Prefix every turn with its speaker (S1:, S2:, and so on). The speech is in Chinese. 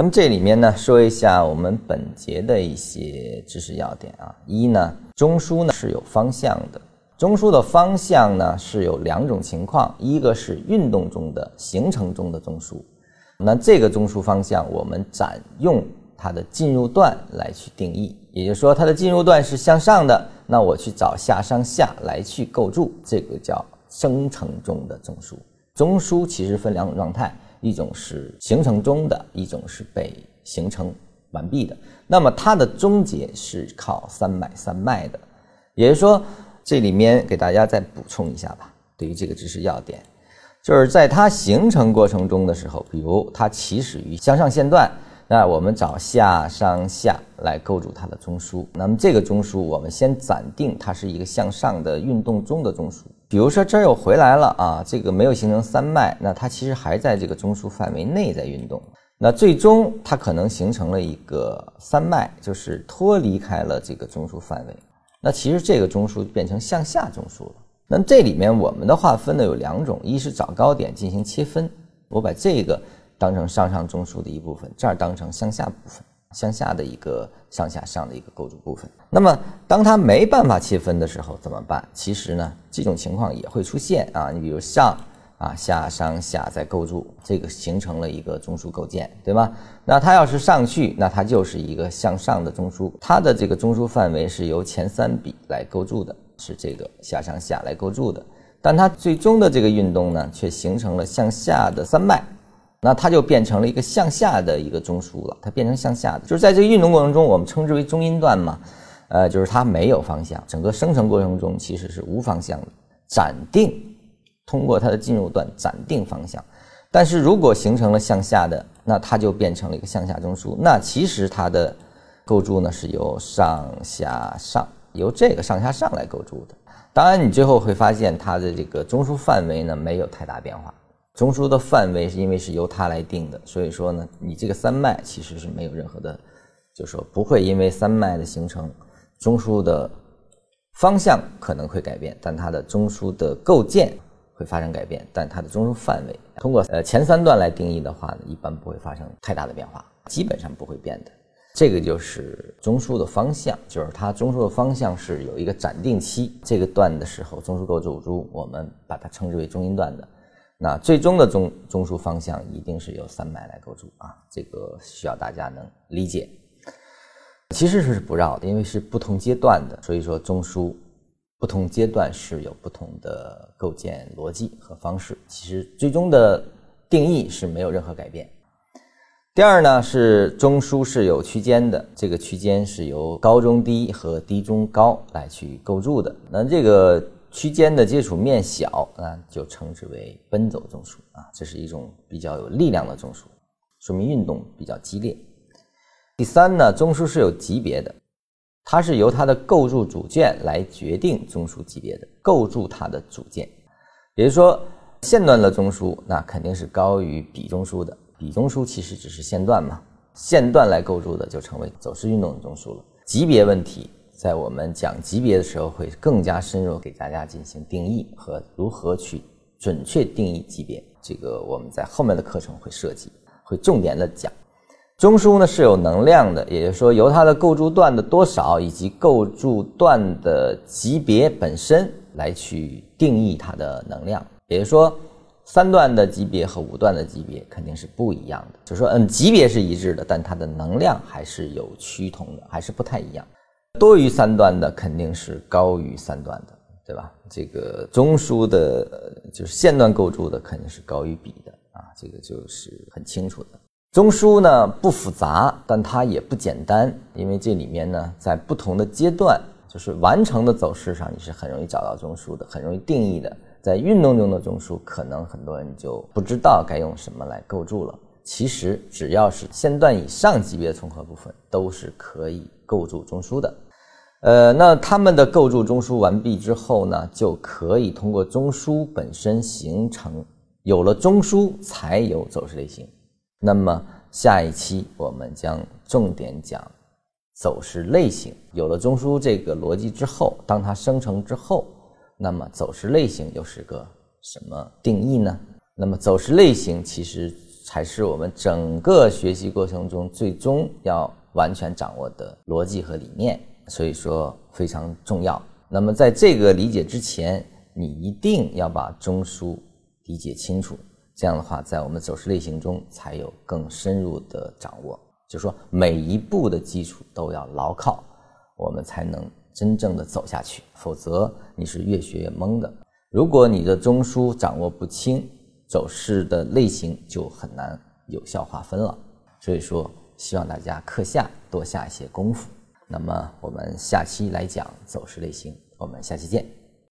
S1: 那么这里面呢，说一下我们本节的一些知识要点啊。一呢，中枢呢是有方向的，中枢的方向呢是有两种情况，一个是运动中的、形成中的中枢，那这个中枢方向我们暂用它的进入段来去定义，也就是说它的进入段是向上的，那我去找下上下来去构筑，这个叫生成中的中枢。中枢其实分两种状态。一种是形成中的，一种是被形成完毕的。那么它的终结是靠三买三卖的，也就是说，这里面给大家再补充一下吧。对于这个知识要点，就是在它形成过程中的时候，比如它起始于向上线段，那我们找下上下来构筑它的中枢。那么这个中枢，我们先暂定它是一个向上的运动中的中枢。比如说这儿又回来了啊，这个没有形成三脉，那它其实还在这个中枢范围内在运动。那最终它可能形成了一个三脉，就是脱离开了这个中枢范围。那其实这个中枢变成向下中枢了。那这里面我们的划分呢有两种，一是找高点进行切分，我把这个当成上上中枢的一部分，这儿当成向下部分。向下的一个上下上的一个构筑部分。那么，当它没办法切分的时候怎么办？其实呢，这种情况也会出现啊。你比如上啊下上下在构筑，这个形成了一个中枢构建，对吗？那它要是上去，那它就是一个向上的中枢，它的这个中枢范围是由前三笔来构筑的，是这个下上下来构筑的。但它最终的这个运动呢，却形成了向下的三脉。那它就变成了一个向下的一个中枢了，它变成向下的，就是在这个运动过程中，我们称之为中音段嘛，呃，就是它没有方向，整个生成过程中其实是无方向的，暂定通过它的进入段暂定方向，但是如果形成了向下的，那它就变成了一个向下中枢，那其实它的构筑呢是由上下上，由这个上下上来构筑的，当然你最后会发现它的这个中枢范围呢没有太大变化。中枢的范围是因为是由它来定的，所以说呢，你这个三脉其实是没有任何的，就说不会因为三脉的形成，中枢的方向可能会改变，但它的中枢的构建会发生改变，但它的中枢范围通过呃前三段来定义的话呢，一般不会发生太大的变化，基本上不会变的。这个就是中枢的方向，就是它中枢的方向是有一个暂定期，这个段的时候，中枢构筑中我们把它称之为中音段的。那最终的中中枢方向一定是由三脉来构筑啊，这个需要大家能理解。其实是不绕的，因为是不同阶段的，所以说中枢不同阶段是有不同的构建逻辑和方式。其实最终的定义是没有任何改变。第二呢，是中枢是有区间的，这个区间是由高中低和低中高来去构筑的。那这个。区间的接触面小啊，就称之为奔走中枢啊，这是一种比较有力量的中枢，说明运动比较激烈。第三呢，中枢是有级别的，它是由它的构筑组件来决定中枢级别的，构筑它的组件，也就是说，线段的中枢那肯定是高于比中枢的，比中枢其实只是线段嘛，线段来构筑的就成为走势运动的中枢了。级别问题。在我们讲级别的时候，会更加深入给大家进行定义和如何去准确定义级别。这个我们在后面的课程会涉及，会重点的讲。中枢呢是有能量的，也就是说由它的构筑段的多少以及构筑段的级别本身来去定义它的能量。也就是说，三段的级别和五段的级别肯定是不一样的。就是说，嗯，级别是一致的，但它的能量还是有趋同的，还是不太一样。多于三段的肯定是高于三段的，对吧？这个中枢的，就是线段构筑的肯定是高于比的啊，这个就是很清楚的。中枢呢不复杂，但它也不简单，因为这里面呢在不同的阶段，就是完成的走势上，你是很容易找到中枢的，很容易定义的。在运动中的中枢，可能很多人就不知道该用什么来构筑了。其实只要是线段以上级别重合部分，都是可以构筑中枢的。呃，那他们的构筑中枢完毕之后呢，就可以通过中枢本身形成，有了中枢才有走势类型。那么下一期我们将重点讲走势类型。有了中枢这个逻辑之后，当它生成之后，那么走势类型又是个什么定义呢？那么走势类型其实。才是我们整个学习过程中最终要完全掌握的逻辑和理念，所以说非常重要。那么在这个理解之前，你一定要把中枢理解清楚，这样的话，在我们走势类型中才有更深入的掌握。就说每一步的基础都要牢靠，我们才能真正的走下去，否则你是越学越懵的。如果你的中枢掌握不清，走势的类型就很难有效划分了。所以说，希望大家课下多下一些功夫。那么我们下期来讲走势类型，我们下期见。